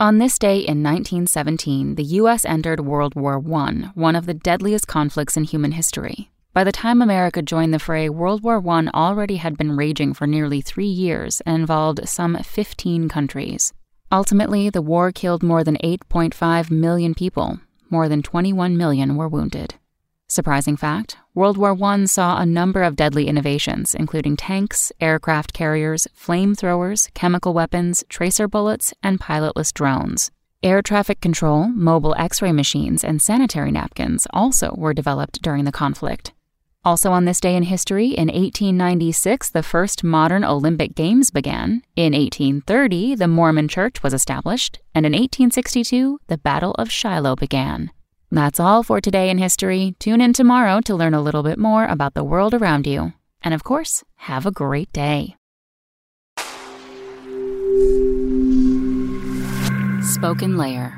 On this day in 1917, the U.S. entered World War I, one of the deadliest conflicts in human history. By the time America joined the fray, World War I already had been raging for nearly three years and involved some 15 countries. Ultimately, the war killed more than 8.5 million people. More than 21 million were wounded. Surprising fact World War I saw a number of deadly innovations, including tanks, aircraft carriers, flamethrowers, chemical weapons, tracer bullets, and pilotless drones. Air traffic control, mobile x ray machines, and sanitary napkins also were developed during the conflict. Also, on this day in history, in 1896, the first modern Olympic Games began. In 1830, the Mormon Church was established. And in 1862, the Battle of Shiloh began. That's all for today in history. Tune in tomorrow to learn a little bit more about the world around you. And of course, have a great day. Spoken Layer.